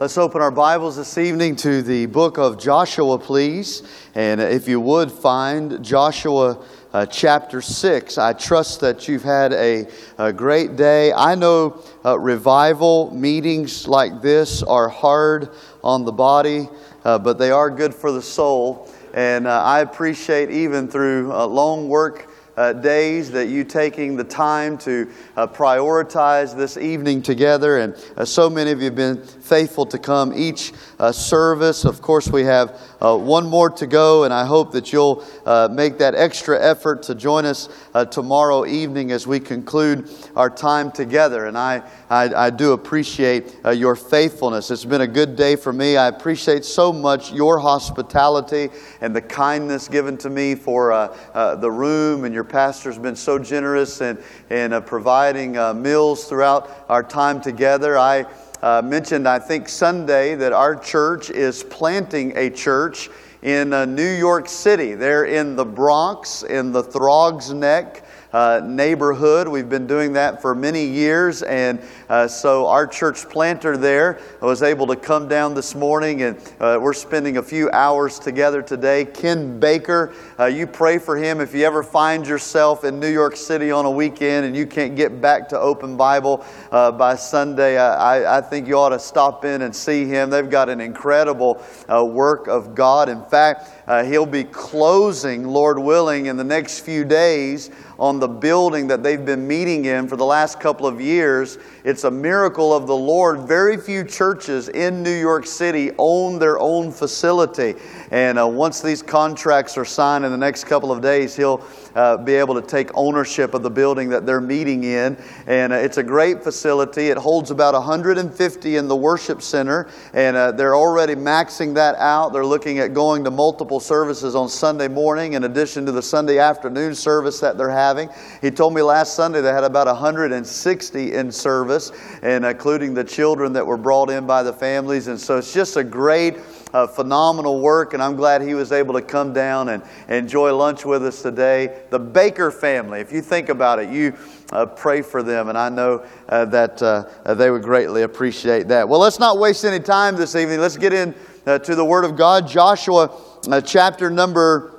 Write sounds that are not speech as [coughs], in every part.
Let's open our Bibles this evening to the book of Joshua, please. And if you would find Joshua uh, chapter 6, I trust that you've had a, a great day. I know uh, revival meetings like this are hard on the body, uh, but they are good for the soul. And uh, I appreciate, even through uh, long work uh, days that you taking the time to uh, prioritize this evening together. And uh, so many of you have been faithful to come each uh, service. Of course, we have uh, one more to go, and I hope that you'll uh, make that extra effort to join us tomorrow evening as we conclude our time together. And I, I, I do appreciate your faithfulness. It's been a good day for me. I appreciate so much your hospitality and the kindness given to me for the room and your pastor's been so generous in, in uh, providing uh, meals throughout our time together. I uh, mentioned, I think, Sunday that our church is planting a church in uh, New York City. They're in the Bronx, in the Throgs Neck uh, neighborhood. We've been doing that for many years, and uh, so our church planter there was able to come down this morning, and uh, we're spending a few hours together today. Ken Baker, uh, you pray for him if you ever find yourself in New York City on a weekend and you can't get back to Open Bible uh, by Sunday. I, I, think you ought to stop in and see him. They've got an incredible uh, work of God. In fact, he'll be closing, Lord willing, in the next few days on the building that they've been meeting in for the last couple of years. It's a miracle of the Lord. Very few churches in New York City own their own facility. And uh, once these contracts are signed in the next couple of days, he'll uh, be able to take ownership of the building that they're meeting in. And uh, it's a great facility. It holds about 150 in the worship center, and uh, they're already maxing that out. They're looking at going to multiple services on Sunday morning in addition to the Sunday afternoon service that they're having. He told me last Sunday they had about 160 in service, and including the children that were brought in by the families. And so it's just a great uh, phenomenal work, and I'm glad he was able to come down and enjoy lunch with us today. The Baker family, if you think about it, you uh, pray for them, and I know uh, that uh, they would greatly appreciate that. Well, let's not waste any time this evening. Let's get in uh, to the Word of God. Joshua uh, chapter number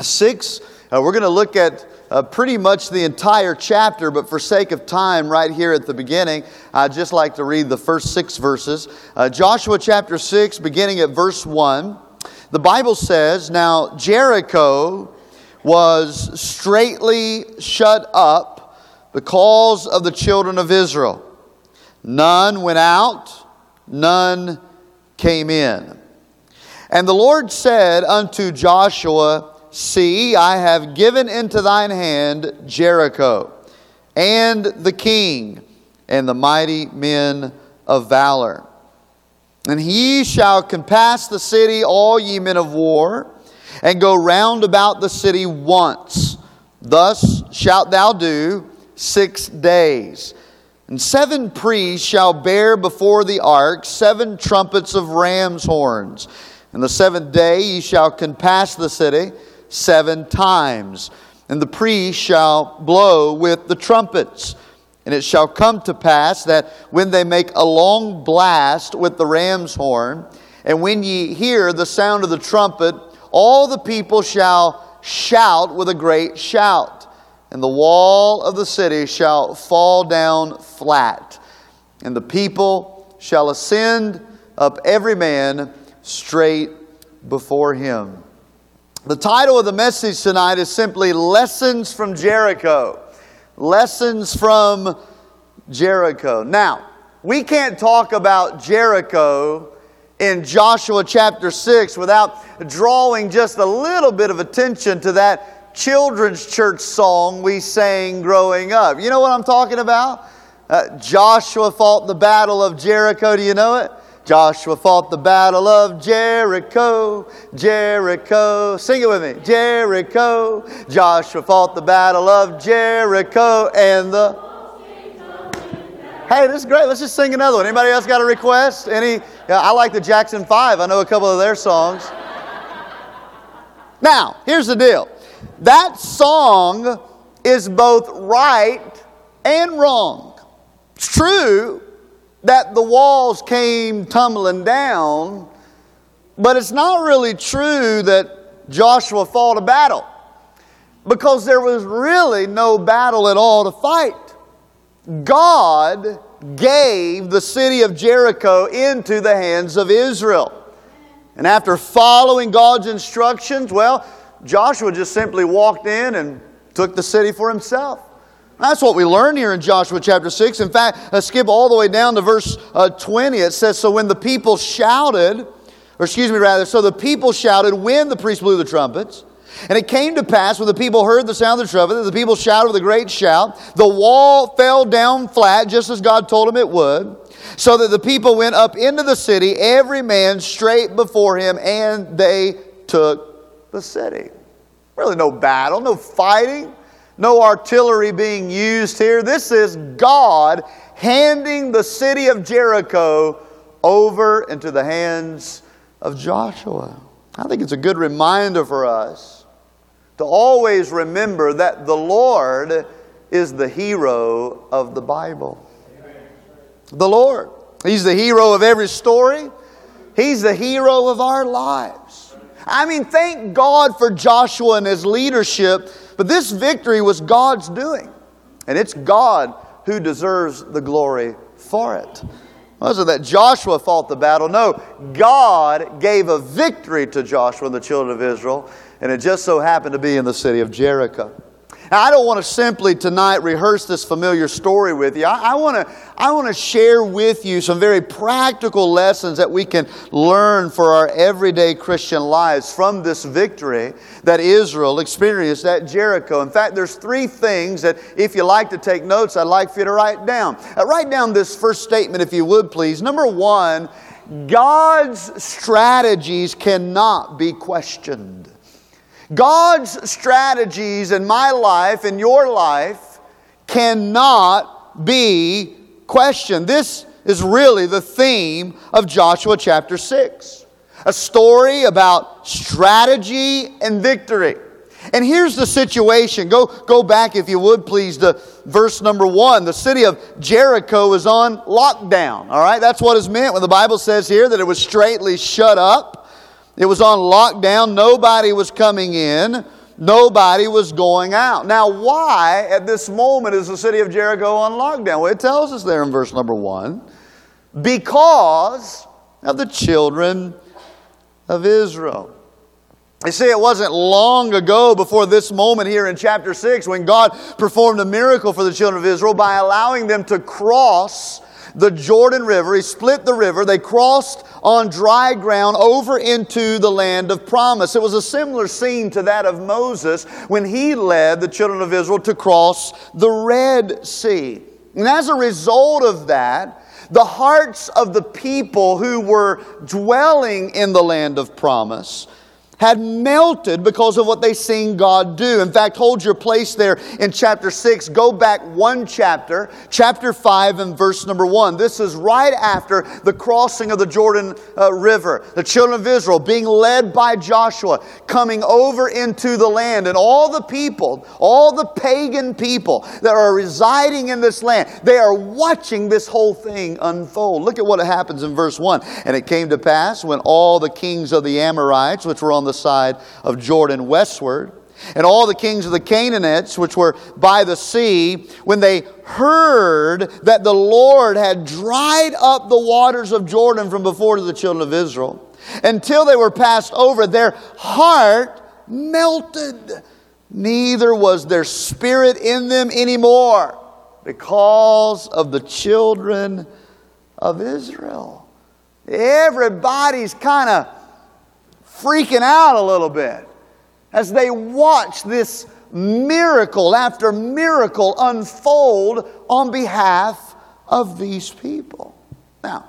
6. we're going to look at uh, pretty much the entire chapter, but for sake of time, right here at the beginning, I'd just like to read the first six verses. Uh, Joshua chapter 6, beginning at verse 1. The Bible says, Now Jericho was straitly shut up because of the children of Israel. None went out, none came in. And the Lord said unto Joshua, See, I have given into thine hand Jericho, and the king, and the mighty men of valor. And he shall compass the city, all ye men of war, and go round about the city once. Thus shalt thou do six days. And seven priests shall bear before the ark seven trumpets of ram's horns. And the seventh day ye shall compass the city seven times. And the priest shall blow with the trumpets. And it shall come to pass that when they make a long blast with the ram's horn, and when ye hear the sound of the trumpet, all the people shall shout with a great shout, and the wall of the city shall fall down flat, and the people shall ascend up every man straight before him. The title of the message tonight is simply Lessons from Jericho. Lessons from Jericho. Now, we can't talk about Jericho in Joshua chapter 6 without drawing just a little bit of attention to that children's church song we sang growing up. You know what I'm talking about? Uh, Joshua fought the battle of Jericho. Do you know it? Joshua fought the battle of Jericho, Jericho. Sing it with me. Jericho. Joshua fought the battle of Jericho and the Hey, this is great. Let's just sing another one. Anybody else got a request? Any? Yeah, I like the Jackson 5. I know a couple of their songs. Now, here's the deal. That song is both right and wrong. It's true that the walls came tumbling down, but it's not really true that Joshua fought a battle because there was really no battle at all to fight. God gave the city of Jericho into the hands of Israel. And after following God's instructions, well, Joshua just simply walked in and took the city for himself. That's what we learn here in Joshua chapter 6. In fact, let's skip all the way down to verse uh, 20. It says, So when the people shouted, or excuse me, rather, so the people shouted when the priest blew the trumpets. And it came to pass when the people heard the sound of the trumpet that the people shouted with a great shout. The wall fell down flat, just as God told him it would, so that the people went up into the city, every man straight before him, and they took the city. Really, no battle, no fighting, no artillery being used here. This is God handing the city of Jericho over into the hands of Joshua. I think it's a good reminder for us to always remember that the Lord is the hero of the Bible. The Lord. He's the hero of every story, He's the hero of our lives. I mean, thank God for Joshua and his leadership, but this victory was God's doing. And it's God who deserves the glory for it. wasn't that Joshua fought the battle. No, God gave a victory to Joshua and the children of Israel and it just so happened to be in the city of Jericho. Now, I don't want to simply tonight rehearse this familiar story with you. I, I, want to, I want to share with you some very practical lessons that we can learn for our everyday Christian lives from this victory that Israel experienced at Jericho. In fact, there's three things that, if you like to take notes, I'd like for you to write down. Uh, write down this first statement, if you would, please. Number one, God's strategies cannot be questioned. God's strategies in my life, in your life, cannot be questioned. This is really the theme of Joshua chapter 6 a story about strategy and victory. And here's the situation. Go, go back, if you would, please, to verse number one. The city of Jericho is on lockdown. All right, that's what is meant when the Bible says here that it was straightly shut up. It was on lockdown. Nobody was coming in. Nobody was going out. Now, why at this moment is the city of Jericho on lockdown? Well, it tells us there in verse number one because of the children of Israel. You see, it wasn't long ago before this moment here in chapter 6 when God performed a miracle for the children of Israel by allowing them to cross the Jordan River. He split the river. They crossed on dry ground over into the land of promise. It was a similar scene to that of Moses when he led the children of Israel to cross the Red Sea. And as a result of that, the hearts of the people who were dwelling in the land of promise had melted because of what they seen God do. In fact, hold your place there in chapter 6. Go back one chapter, chapter 5 and verse number 1. This is right after the crossing of the Jordan uh, River. The children of Israel being led by Joshua, coming over into the land, and all the people, all the pagan people that are residing in this land, they are watching this whole thing unfold. Look at what happens in verse 1. And it came to pass when all the kings of the Amorites, which were on the the side of Jordan westward. And all the kings of the Canaanites, which were by the sea, when they heard that the Lord had dried up the waters of Jordan from before the children of Israel, until they were passed over, their heart melted. Neither was their spirit in them anymore because of the children of Israel. Everybody's kind of freaking out a little bit as they watch this miracle after miracle unfold on behalf of these people. Now,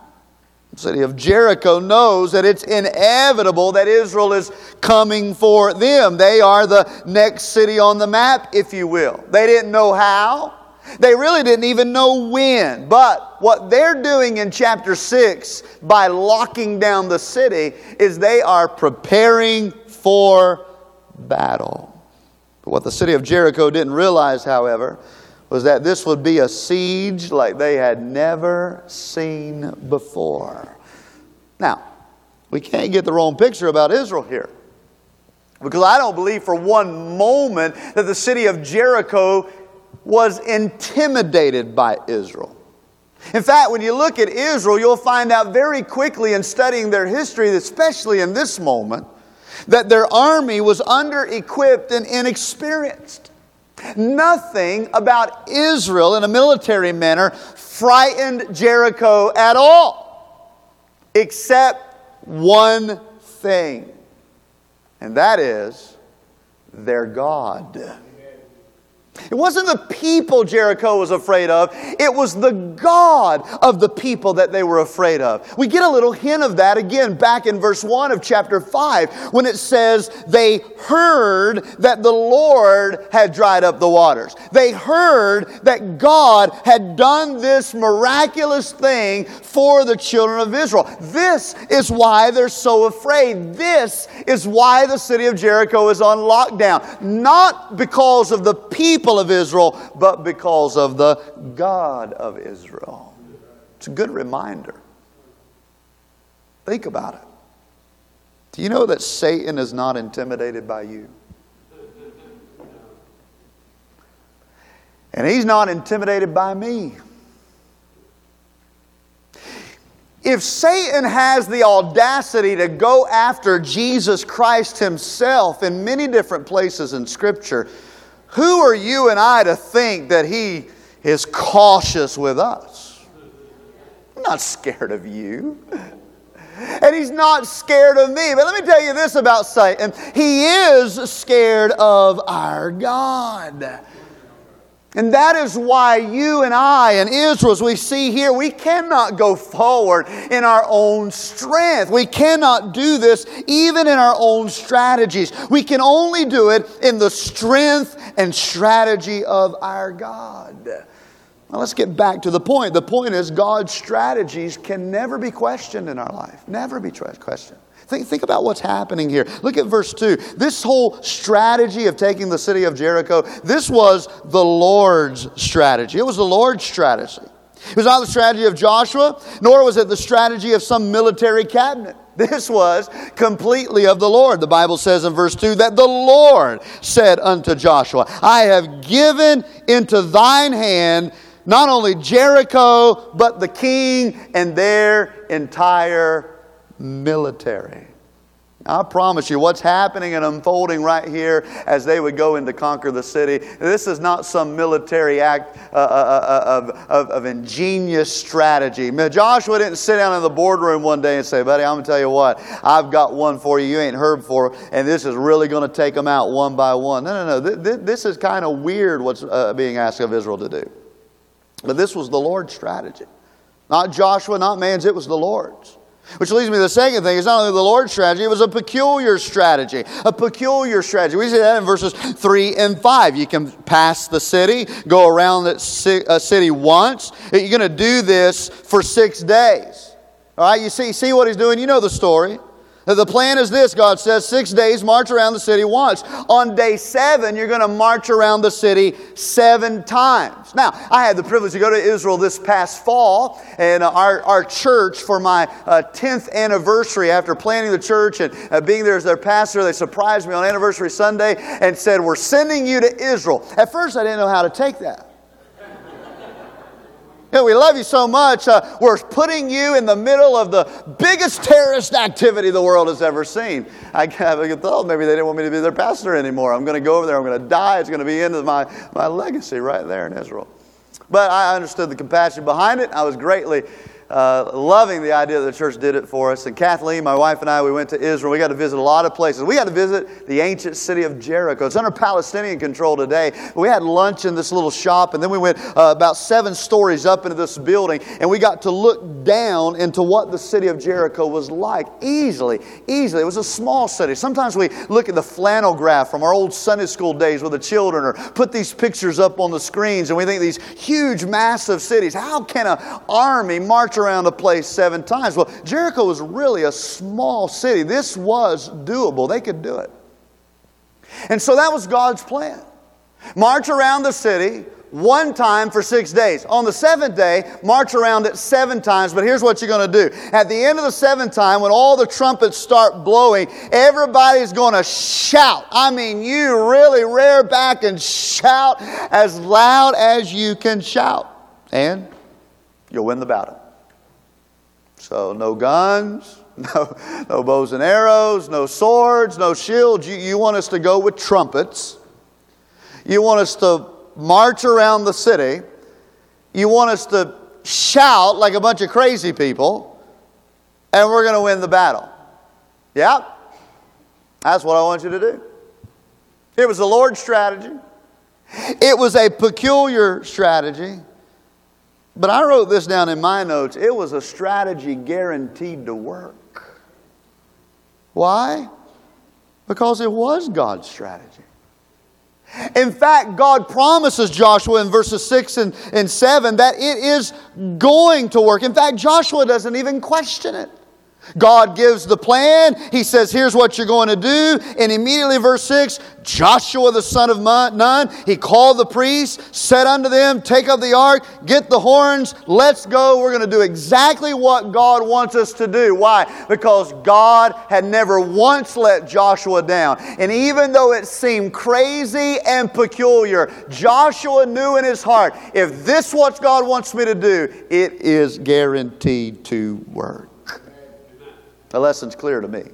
the city of Jericho knows that it's inevitable that Israel is coming for them. They are the next city on the map, if you will. They didn't know how. They really didn't even know when. But what they're doing in chapter 6 by locking down the city is they are preparing for battle. But what the city of Jericho didn't realize, however, was that this would be a siege like they had never seen before. Now, we can't get the wrong picture about Israel here. Because I don't believe for one moment that the city of Jericho was intimidated by Israel. In fact, when you look at Israel, you'll find out very quickly in studying their history, especially in this moment, that their army was under equipped and inexperienced. Nothing about Israel in a military manner frightened Jericho at all, except one thing, and that is their God. It wasn't the people Jericho was afraid of, it was the God of the people that they were afraid of. We get a little hint of that again back in verse 1 of chapter 5 when it says, They heard that the Lord had dried up the waters. They heard that God had done this miraculous thing for the children of Israel. This is why they're so afraid. This is why the city of Jericho is on lockdown. Not because of the people people of Israel, but because of the God of Israel. It's a good reminder. Think about it. Do you know that Satan is not intimidated by you? And he's not intimidated by me. If Satan has the audacity to go after Jesus Christ himself in many different places in Scripture, who are you and I to think that He is cautious with us? I'm not scared of you. And he's not scared of me. But let me tell you this about Satan. He is scared of our God. And that is why you and I and Israel, as we see here, we cannot go forward in our own strength. We cannot do this even in our own strategies. We can only do it in the strength and strategy of our God. Now let's get back to the point. The point is God's strategies can never be questioned in our life. Never be questioned. Think, think about what's happening here. Look at verse 2. This whole strategy of taking the city of Jericho, this was the Lord's strategy. It was the Lord's strategy. It was not the strategy of Joshua, nor was it the strategy of some military cabinet. [laughs] This was completely of the Lord. The Bible says in verse 2 that the Lord said unto Joshua, I have given into thine hand not only Jericho, but the king and their entire military. I promise you, what's happening and unfolding right here as they would go in to conquer the city, this is not some military act uh, uh, uh, of, of, of, ingenious strategy. Joshua didn't sit down in the boardroom one day and say, Buddy, I'm going to tell you what, I've got one for you you ain't heard before, and this is really going to take them out one by one. No, no, no. This is kind of weird what's being asked of Israel to do. But this was the Lord's strategy. Not Joshua, not man's, it was the Lord's. Which leads me to the second thing. It's not only the Lord's strategy, it was a peculiar strategy. A peculiar strategy. We see that in verses 3 and 5. You can pass the city, go around the city once. You're going to do this for six days. All right, you see, see what he's doing? You know the story. The plan is this God says, six days, march around the city once. On day seven, you're going to march around the city seven times. Now, I had the privilege to go to Israel this past fall, and our, our church, for my uh, 10th anniversary, after planning the church and uh, being there as their pastor, they surprised me on anniversary Sunday and said, We're sending you to Israel. At first, I didn't know how to take that. We love you so much. Uh, we're putting you in the middle of the biggest terrorist activity the world has ever seen. I have a thought maybe they didn't want me to be their pastor anymore. I'm going to go over there. I'm going to die. It's going to be into my, my legacy right there in Israel. But I understood the compassion behind it. I was greatly uh, loving the idea that the church did it for us. And Kathleen, my wife, and I, we went to Israel. We got to visit a lot of places. We got to visit the ancient city of Jericho. It's under Palestinian control today. We had lunch in this little shop, and then we went uh, about seven stories up into this building, and we got to look down into what the city of Jericho was like. Easily, easily. It was a small city. Sometimes we look at the flannel graph from our old Sunday school days with the children, or put these pictures up on the screens, and we think these huge, massive cities. How can an army around a place seven times. Well, Jericho was really a small city. This was doable, they could do it. And so that was God's plan. March around the city one time for six days. On the seventh day, march around it seven times. But here's what you're going to do. At the end of the seventh time, when all the trumpets start blowing, everybody's going to shout. I mean, you really rear back and shout as loud as you can shout. And you'll win the battle. So, no guns, [laughs] no, no bows and arrows, no swords, no shields. You, you want us to go with trumpets. You want us to march around the city. You want us to shout like a bunch of crazy people, and we're going to win the battle. Yeah? That's what I want you to do. It was the Lord's strategy, it was a peculiar strategy. But I wrote this down in my notes. It was a strategy guaranteed to work. Why? Because it was God's strategy. In fact, God promises Joshua in verses 6 and, and 7 that it is going to work. In fact, Joshua doesn't even question it. God gives the plan. He says, Here's what you're going to do. And immediately, verse 6 Joshua the son of Nun, he called the priests, said unto them, Take up the ark, get the horns, let's go. We're going to do exactly what God wants us to do. Why? Because God had never once let Joshua down. And even though it seemed crazy and peculiar, Joshua knew in his heart, if this what God wants me to do, it is guaranteed to work. The lesson's clear to me.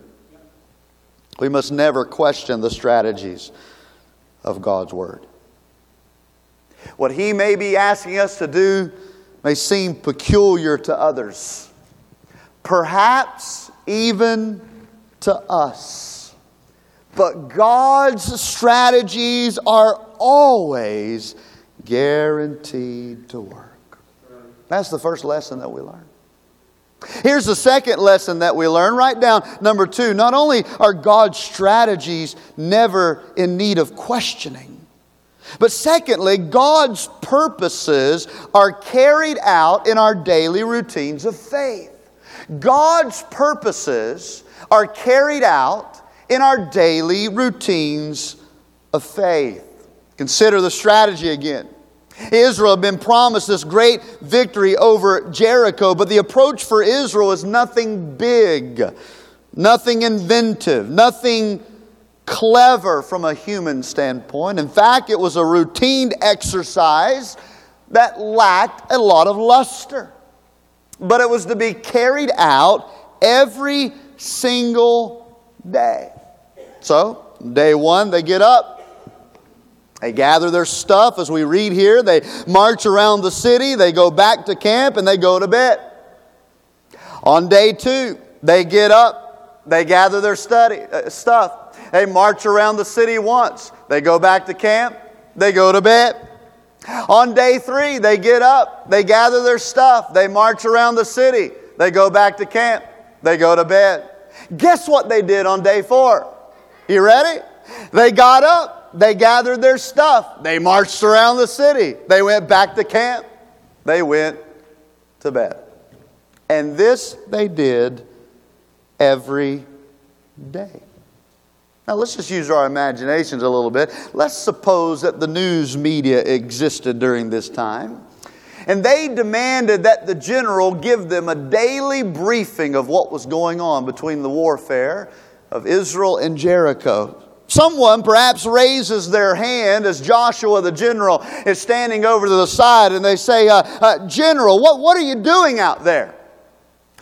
We must never question the strategies of God's Word. What He may be asking us to do may seem peculiar to others, perhaps even to us. But God's strategies are always guaranteed to work. That's the first lesson that we learn. Here's the second lesson that we learn. Write down number two. Not only are God's strategies never in need of questioning, but secondly, God's purposes are carried out in our daily routines of faith. God's purposes are carried out in our daily routines of faith. Consider the strategy again. Israel had been promised this great victory over Jericho, but the approach for Israel is nothing big, nothing inventive, nothing clever from a human standpoint. In fact, it was a routine exercise that lacked a lot of luster. But it was to be carried out every single day. So, day one, they get up, they gather their stuff, as we read here. They march around the city. They go back to camp and they go to bed. On day two, they get up. They gather their study, uh, stuff. They march around the city once. They go back to camp. They go to bed. On day three, they get up. They gather their stuff. They march around the city. They go back to camp. They go to bed. Guess what they did on day four? You ready? They got up. They gathered their stuff. They marched around the city. They went back to camp. They went to bed. And this they did every day. Now, let's just use our imaginations a little bit. Let's suppose that the news media existed during this time. And they demanded that the general give them a daily briefing of what was going on between the warfare of Israel and Jericho. Someone perhaps raises their hand as Joshua the general is standing over to the side and they say, uh, uh, General, what, what are you doing out there?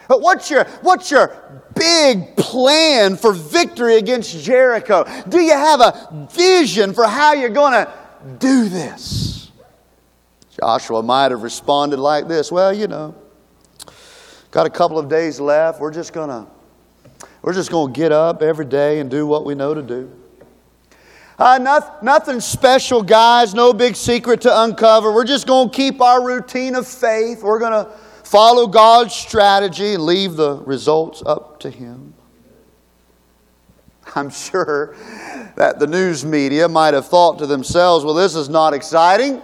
What's your, what's your big plan for victory against Jericho? Do you have a vision for how you're going to do this? Joshua might have responded like this Well, you know, got a couple of days left. We're just going to. We're just going to get up every day and do what we know to do. Uh, not, nothing special, guys. No big secret to uncover. We're just going to keep our routine of faith. We're going to follow God's strategy and leave the results up to Him. [laughs] I'm sure that the news media might have thought to themselves, well, this is not exciting.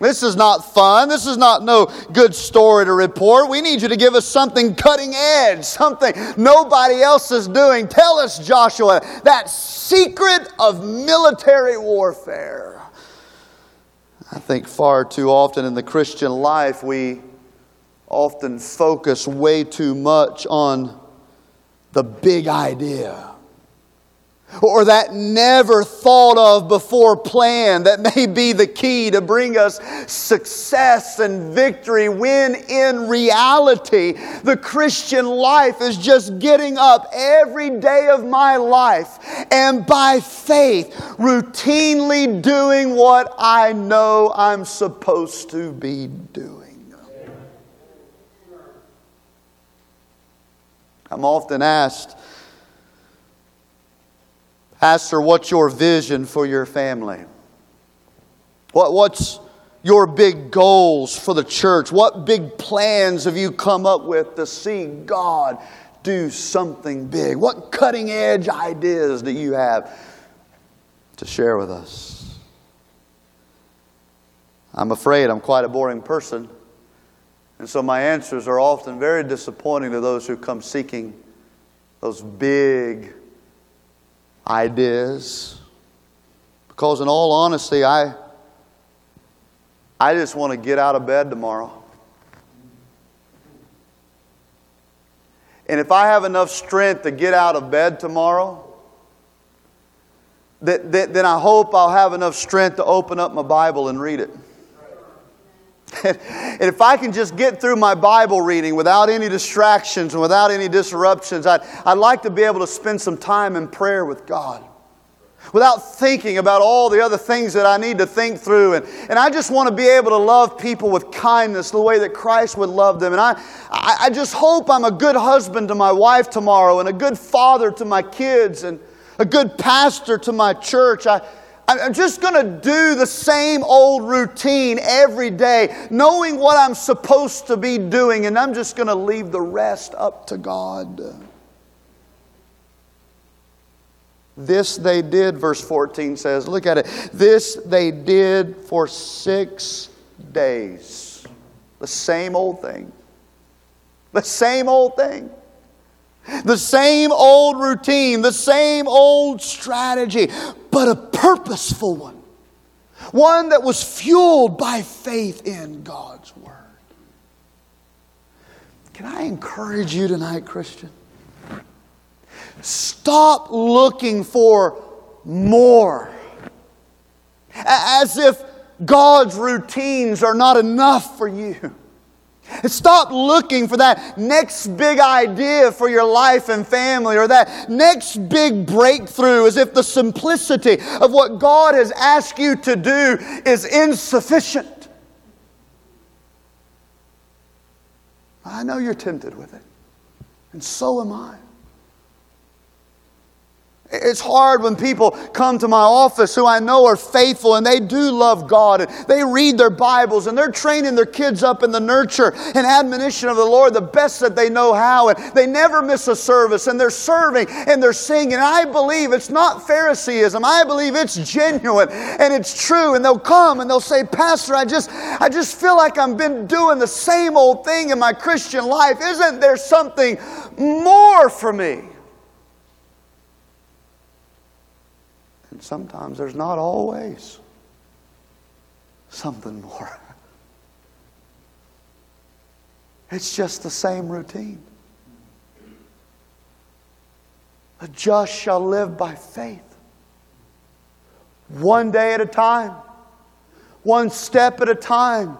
This is not fun. This is not no good story to report. We need you to give us something cutting edge, something nobody else is doing. Tell us, Joshua, that secret of military warfare. I think far too often in the Christian life we often focus way too much on the big idea or that never thought of before plan that may be the key to bring us success and victory when in reality the Christian life is just getting up every day of my life and by faith routinely doing what I know I'm supposed to be doing. I'm often asked, Pastor, what's your vision for your family? What, what's your big goals for the church? What big plans have you come up with to see God do something big? What cutting edge ideas do you have to share with us? I'm afraid I'm quite a boring person. And so my answers are often very disappointing to those who come seeking those big ideas. Because, in all honesty, I, I just want to get out of bed tomorrow. And if I have enough strength to get out of bed tomorrow, then I hope I'll have enough strength to open up my Bible and read it. [laughs] And if I can just get through my Bible reading without any distractions and without any disruptions, I'd, I'd like to be able to spend some time in prayer with God without thinking about all the other things that I need to think through. And, and I just want to be able to love people with kindness the way that Christ would love them. And I, I, I just hope I'm a good husband to my wife tomorrow and a good father to my kids and a good pastor to my church. I, I'm just going to do the same old routine every day, knowing what I'm supposed to be doing, and I'm just going to leave the rest up to God. This they did, verse 14 says. Look at it. This they did for six days. The same old thing. The same old thing. The same old routine, the same old strategy, but a purposeful one. One that was fueled by faith in God's Word. Can I encourage you tonight, Christian? Stop looking for more. As if God's routines are not enough for you. Stop looking for that next big idea for your life and family or that next big breakthrough as if the simplicity of what God has asked you to do is insufficient. I know you're tempted with it, and so am I. It's hard when people come to my office who I know are faithful and they do love God and they read their Bibles and they're training their kids up in the nurture and admonition of the Lord the best that they know how and they never miss a service and they're serving and they're singing. I believe it's not Phariseeism. I believe it's genuine and it's true. And they'll come and they'll say, Pastor, I just, I just feel like I've been doing the same old thing in my Christian life. Isn't there something more for me? Sometimes there's not always something more. [laughs] It's just the same routine. The just shall live by faith. One day at a time, one step at a time,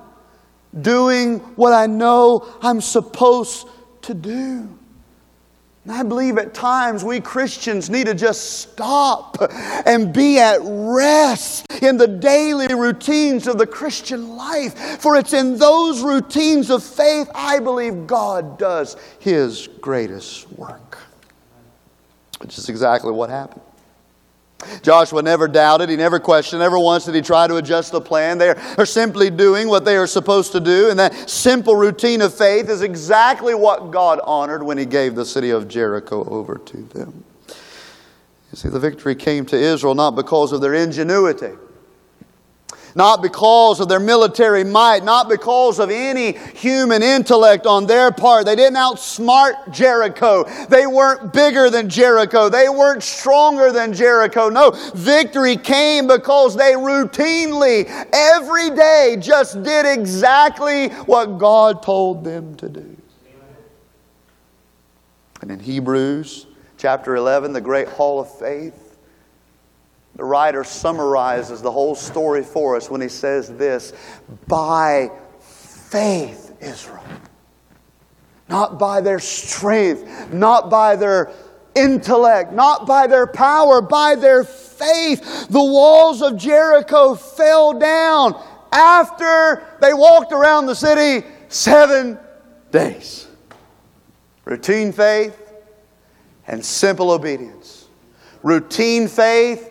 doing what I know I'm supposed to do. And I believe at times we Christians need to just stop and be at rest in the daily routines of the Christian life. For it's in those routines of faith I believe God does His greatest work. Which is exactly what happened. Joshua never doubted, he never questioned, never once did he try to adjust the plan. They are simply doing what they are supposed to do, and that simple routine of faith is exactly what God honored when he gave the city of Jericho over to them. You see, the victory came to Israel not because of their ingenuity. Not because of their military might, not because of any human intellect on their part. They didn't outsmart Jericho. They weren't bigger than Jericho. They weren't stronger than Jericho. No, victory came because they routinely, every day, just did exactly what God told them to do. And in Hebrews chapter 11, the great hall of faith, the writer summarizes the whole story for us when he says this By faith, Israel. Not by their strength, not by their intellect, not by their power, by their faith. The walls of Jericho fell down after they walked around the city seven days. Routine faith and simple obedience. Routine faith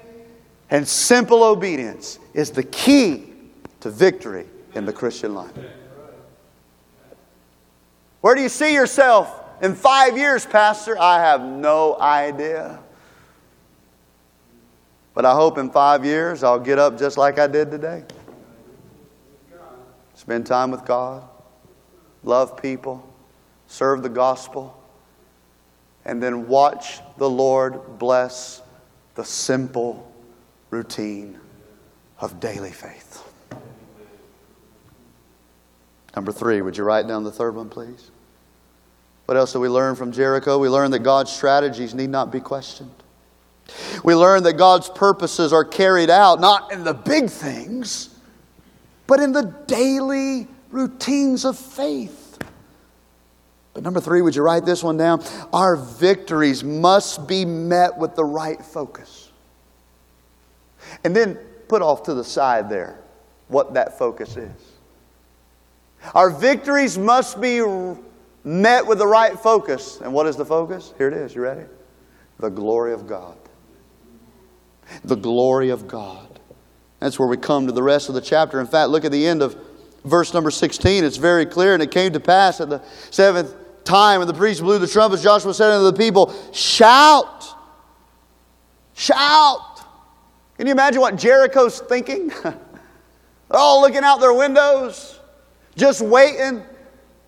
and simple obedience is the key to victory in the Christian life. Where do you see yourself in five years, Pastor? I have no idea. But I hope in five years I'll get up just like I did today. Spend time with God, love people, serve the gospel, and then watch the Lord bless the simple routine of daily faith. Number three, would you write down the third one, please? What else do we learn from Jericho? We learn that God's strategies need not be questioned. We learn that God's purposes are carried out not in the big things, but in the daily routines of faith. But number three, would you write this one down? Our victories must be met with the right focus. And then put off to the side there what that focus is. Our victories must be met with the right focus. And what is the focus? Here it is. You ready? The glory of God. The glory of God. That's where we come to the rest of the chapter. In fact, look at the end of verse number 16. It's very clear. And it came to pass at the seventh time when the priest blew the trumpets, Joshua said unto the people, Shout! Shout! Can you imagine what Jericho's thinking? [laughs] They're all looking out their windows, just waiting.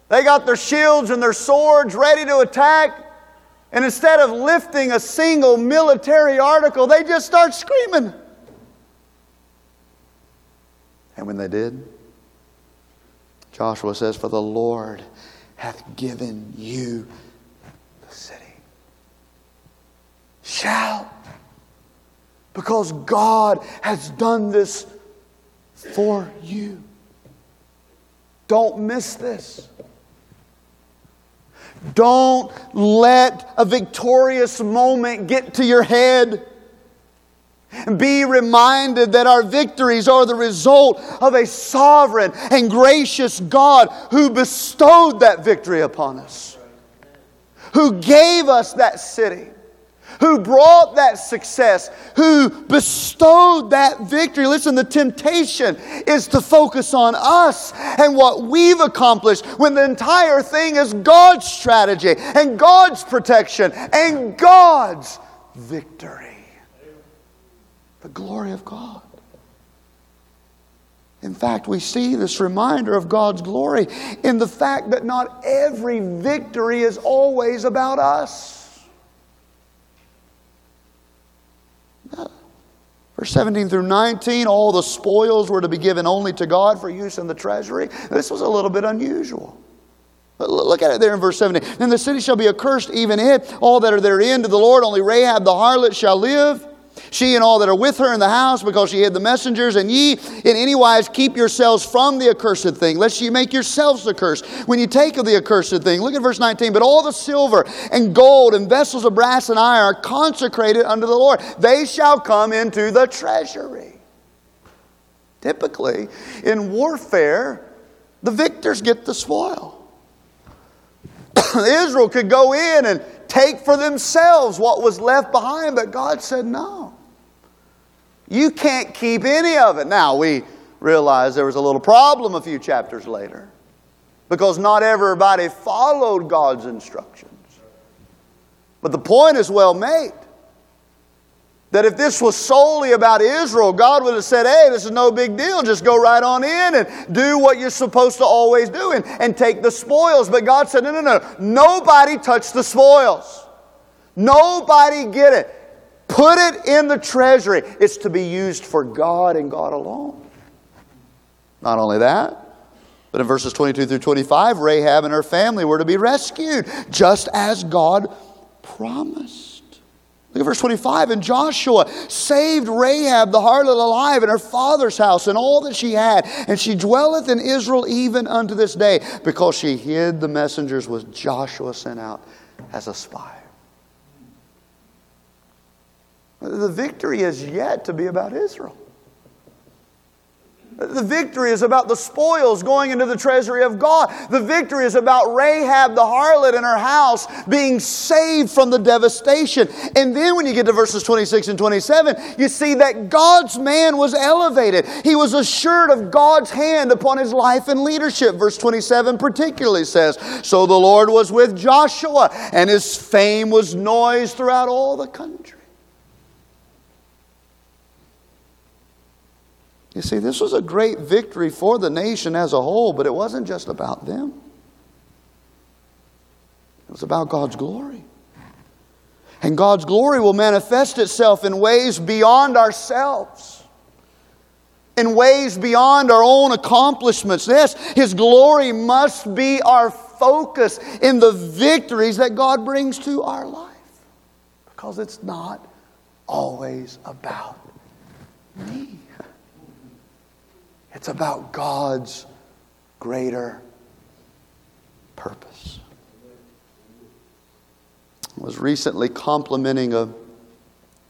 They got their shields and their swords ready to attack. And instead of lifting a single military article, they just start screaming. And when they did, Joshua says, For the Lord hath given you the city. Shout because God has done this for you. Don't miss this. Don't let a victorious moment get to your head. Be reminded that our victories are the result of a sovereign and gracious God who bestowed that victory upon us, who gave us that city who brought that success, who bestowed that victory. Listen, the temptation is to focus on us and what we've accomplished when the entire thing is God's strategy and God's protection and God's victory. The glory of God. In fact, we see this reminder of God's glory in the fact that not every victory is always about us. Verse 17 through 19, all the spoils were to be given only to God for use in the treasury. This was a little bit unusual. Look at it there in verse 17. Then the city shall be accursed, even it, all that are therein to the Lord. Only Rahab the harlot shall live she and all that are with her in the house, because she hid the messengers. And ye, in any wise, keep yourselves from the accursed thing, lest ye make yourselves accursed when you take of the accursed thing. Look at verse 19. But all the silver and gold and vessels of brass and iron are consecrated unto the Lord. They shall come into the treasury. Typically, in warfare, the victors get the spoil. [coughs] Israel could go in and take for themselves what was left behind, but God said no. You can't keep any of it. Now, we realize there was a little problem a few chapters later because not everybody followed God's instructions. But the point is well made. That if this was solely about Israel, God would have said, hey, this is no big deal. Just go right on in and do what you're supposed to always do and, and take the spoils. But God said, no, no, no. Nobody touch the spoils. Nobody get it. Put it in the treasury. It's to be used for God and God alone. Not only that, but in verses 22 through 25, Rahab and her family were to be rescued, just as God promised. Look at verse 25. And Joshua saved Rahab the harlot alive in her father's house and all that she had. And she dwelleth in Israel even unto this day, because she hid the messengers which Joshua sent out as a spy. The victory is yet to be about Israel. The victory is about the spoils going into the treasury of God. The victory is about Rahab the harlot and her house being saved from the devastation. And then when you get to verses 26 and 27, you see that God's man was elevated. He was assured of God's hand upon his life and leadership. Verse 27 particularly says, So the Lord was with Joshua, and his fame was noised throughout all the country. You see, this was a great victory for the nation as a whole, but it wasn't just about them. It was about God's glory. And God's glory will manifest itself in ways beyond ourselves, in ways beyond our own accomplishments. Yes, His glory must be our focus in the victories that God brings to our life. Because it's not always about me. It's about God's greater purpose. I was recently complimenting a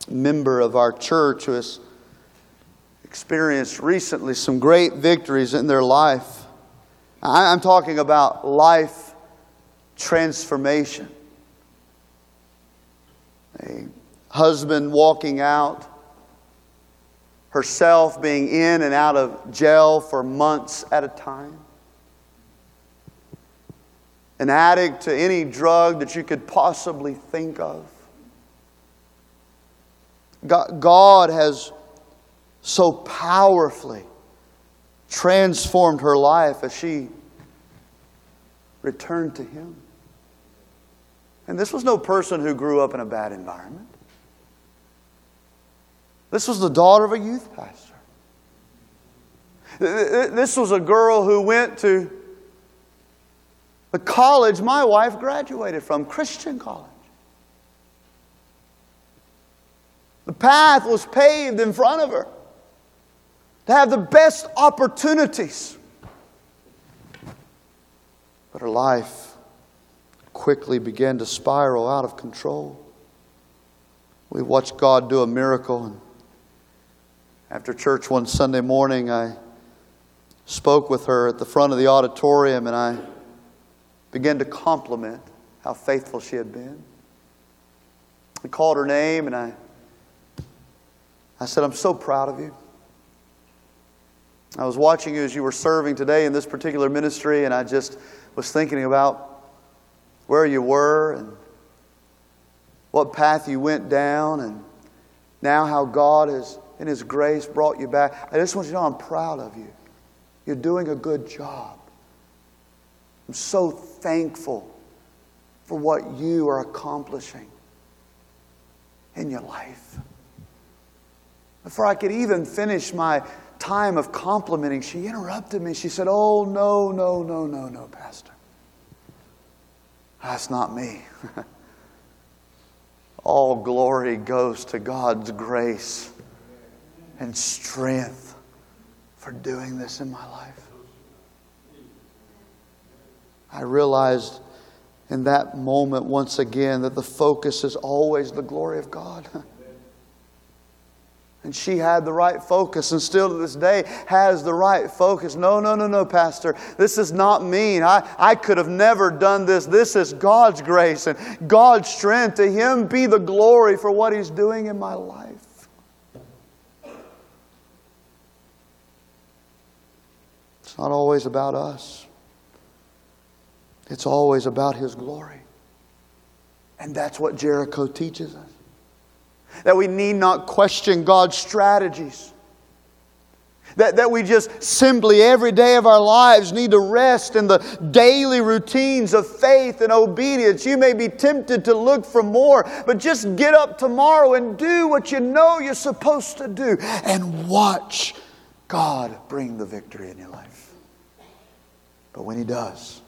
member of our church who has experienced recently some great victories in their life. I'm talking about life transformation. A husband walking out herself being in and out of jail for months at a time. An addict to any drug that you could possibly think of. God has so powerfully transformed her life as she returned to Him. And this was no person who grew up in a bad environment. This was the daughter of a youth pastor. This was a girl who went to the college my wife graduated from, Christian college. The path was paved in front of her to have the best opportunities. But her life quickly began to spiral out of control. We watched God do a miracle and after church one Sunday morning, I spoke with her at the front of the auditorium and I began to compliment how faithful she had been. I called her name and I, I said, I'm so proud of you. I was watching you as you were serving today in this particular ministry, and I just was thinking about where you were and what path you went down, and now how God has in His grace brought you back. I just want you to know I'm proud of you. You're doing a good job. I'm so thankful for what you are accomplishing in your life. Before I could even finish my time of complimenting, she interrupted me. She said, Oh, no, no, no, no, no, Pastor. That's not me. [laughs] All glory goes to God's grace and strength for doing this in my life. I realized in that moment once again that the focus is always the glory of God. [laughs] And she had the right focus and still to this day has the right focus. No, no, no, no, Pastor. This is not me. I, I could have never done this. This is God's grace and God's strength. To Him be the glory for what He's doing in my life. It's not always about us, it's always about His glory. And that's what Jericho teaches us. that we need not question God's strategies. That, that we just simply every day of our lives need to rest in the daily routines of faith and obedience. You may be tempted to look for more, but just get up tomorrow and do what you know you're supposed to do and watch God bring the victory in your life. But when He does,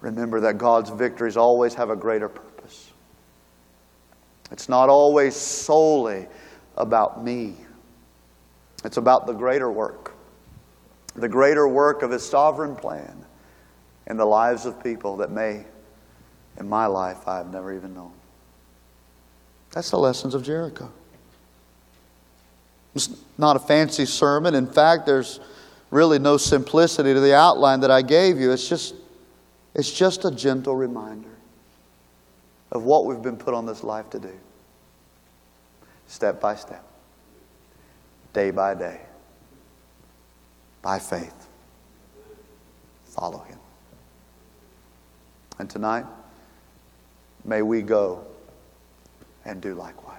remember that God's victories always have a greater purpose. It's not always solely about me. It's about the greater work, the greater work of His sovereign plan in the lives of people that may, in my life, I have never even known. That's the lessons of Jericho. It's not a fancy sermon. In fact, there's really no simplicity to the outline that I gave you. It's just, it's just a gentle reminder of what we've been put on this life to do, step by step day by day, by faith. Follow him. And tonight, may we go and do likewise.